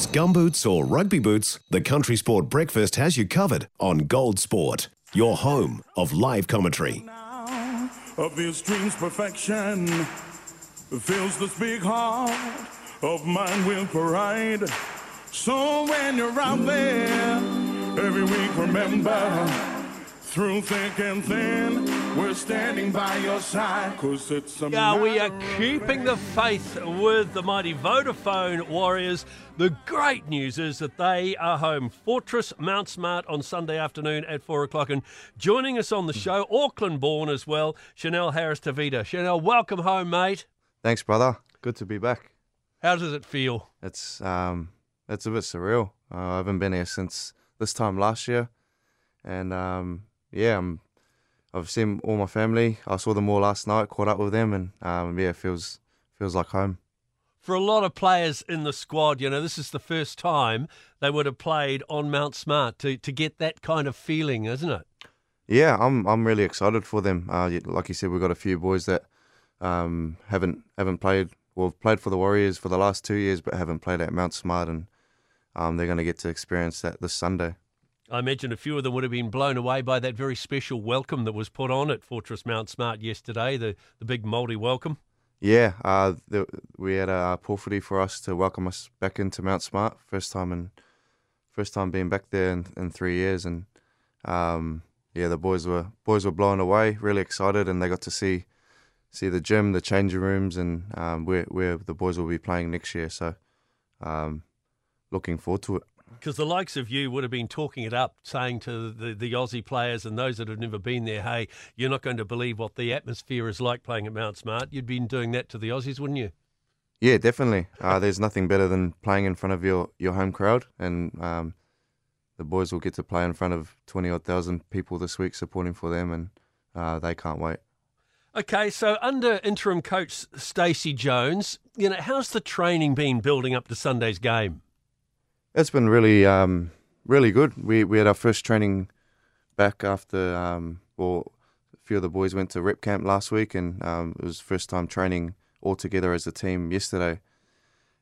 it's gumboots or rugby boots, the Country Sport Breakfast has you covered on Gold Sport, your home of live commentary. of this dream's perfection fills this big heart of mine with pride. So when you're out there, every week remember, through thick and thin, we're standing by your side, cause it's a Yeah, we are keeping the faith with the mighty Vodafone Warriors. The great news is that they are home. Fortress Mount Smart on Sunday afternoon at four o'clock. And joining us on the show, Auckland born as well, Chanel Harris Tavita. Chanel, welcome home, mate. Thanks, brother. Good to be back. How does it feel? It's um, it's a bit surreal. Uh, I haven't been here since this time last year, and um, yeah, I'm, I've seen all my family. I saw them all last night, caught up with them, and um, yeah, it feels feels like home. For a lot of players in the squad, you know, this is the first time they would have played on Mount Smart to, to get that kind of feeling, isn't it? Yeah, I'm I'm really excited for them. Uh, like you said, we've got a few boys that um, haven't haven't played. Well, played for the Warriors for the last two years, but haven't played at Mount Smart, and um, they're going to get to experience that this Sunday. I imagine a few of them would have been blown away by that very special welcome that was put on at Fortress Mount Smart yesterday, the, the big Māori welcome. Yeah, uh, the, we had a pōwhiri for us to welcome us back into Mount Smart. First time in, first time being back there in, in three years, and um, yeah, the boys were boys were blown away, really excited, and they got to see see the gym, the changing rooms, and um, where where the boys will be playing next year. So, um, looking forward to it. Because the likes of you would have been talking it up, saying to the, the Aussie players and those that have never been there, hey, you're not going to believe what the atmosphere is like playing at Mount Smart. You'd been doing that to the Aussies, wouldn't you? Yeah, definitely. Uh, there's nothing better than playing in front of your, your home crowd, and um, the boys will get to play in front of twenty odd thousand people this week supporting for them, and uh, they can't wait. Okay, so under interim coach Stacey Jones, you know, how's the training been building up to Sunday's game? It's been really, um, really good. We we had our first training back after, um, well, a few of the boys went to rep camp last week, and um, it was first time training all together as a team yesterday.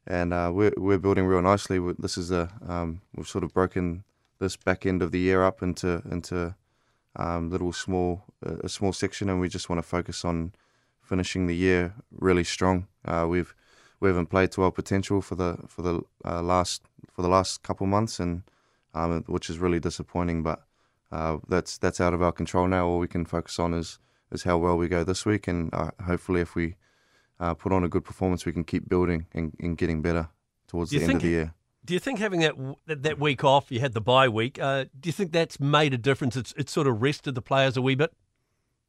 And uh, we're we're building real nicely. This is a um, we've sort of broken this back end of the year up into into um, little small a small section, and we just want to focus on finishing the year really strong. Uh, we've we haven't played to our potential for the for the uh, last for the last couple months, and um, which is really disappointing. But uh, that's that's out of our control now. All we can focus on is is how well we go this week, and uh, hopefully, if we uh, put on a good performance, we can keep building and, and getting better towards the end of the year. Do you think having that that, that week off, you had the bye week, uh, do you think that's made a difference? It's it's sort of rested the players a wee bit.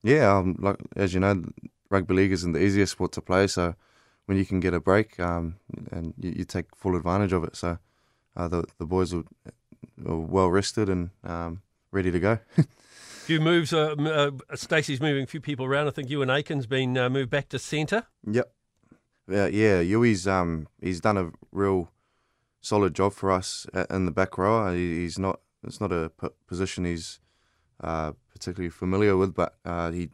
Yeah, um, like as you know, rugby league isn't the easiest sport to play. So when you can get a break, um, and you, you take full advantage of it. So uh, the the boys are, are well rested and um, ready to go. few moves. Uh, uh, Stacey's moving a few people around. I think Euan Aitken's been uh, moved back to centre. Yep. Yeah, yeah. Euan's um he's done a real solid job for us in the back row. He's not it's not a p- position he's uh, particularly familiar with, but uh, he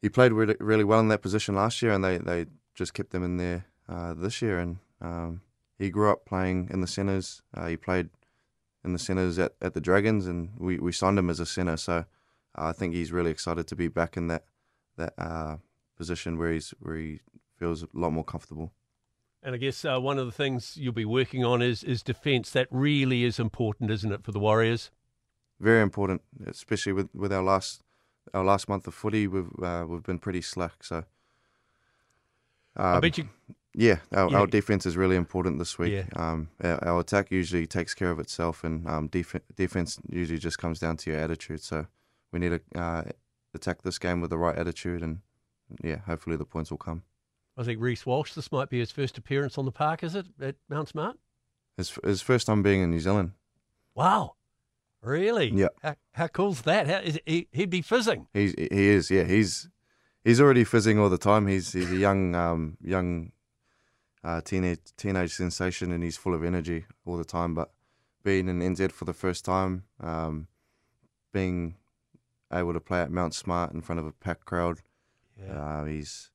he played really, really well in that position last year, and they, they just kept him in there uh, this year. And um, he grew up playing in the centres. Uh, he played in the centres at, at the Dragons, and we, we signed him as a centre. So uh, I think he's really excited to be back in that that uh, position where he's where he feels a lot more comfortable. And I guess uh, one of the things you'll be working on is is defence. That really is important, isn't it, for the Warriors? Very important, especially with, with our last our last month of footy. We've uh, we've been pretty slack. So I um, bet you. Yeah, our, Yeah. our defense is really important this week. Yeah. Um, our, our attack usually takes care of itself, and um, def- defense usually just comes down to your attitude. So we need to uh, attack this game with the right attitude, and yeah, hopefully the points will come. I think Reece Walsh. This might be his first appearance on the park, is it, at Mount Smart? His his first time being in New Zealand. Wow, really? Yeah. How, how cool's that? How, is he, he'd be fizzing. He's he is yeah he's he's already fizzing all the time. He's he's a young um young uh, teenage teenage sensation, and he's full of energy all the time. But being in NZ for the first time, um, being able to play at Mount Smart in front of a packed crowd, Yeah. uh, he's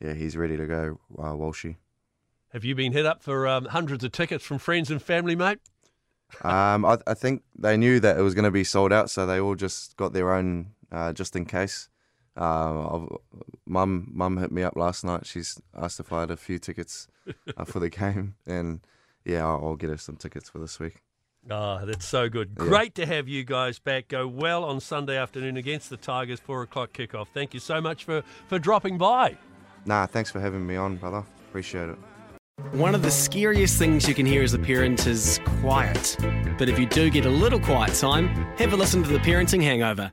yeah he's ready to go. Uh, Walshy. Have you been hit up for um, hundreds of tickets from friends and family, mate? Um, I, I think they knew that it was going to be sold out, so they all just got their own uh, just in case. Uh, mum, mum hit me up last night. She's asked if I had a few tickets uh, for the game, and yeah, I'll, I'll, get her some tickets for this week. Ah, oh, that's so good. Yeah. Great to have you guys back. Go well on Sunday afternoon against the Tigers, four o'clock kickoff. Thank you so much for for dropping by. Nah, thanks for having me on, brother. Appreciate it. One of the scariest things you can hear as a parent is quiet. But if you do get a little quiet time, have a listen to The Parenting Hangover.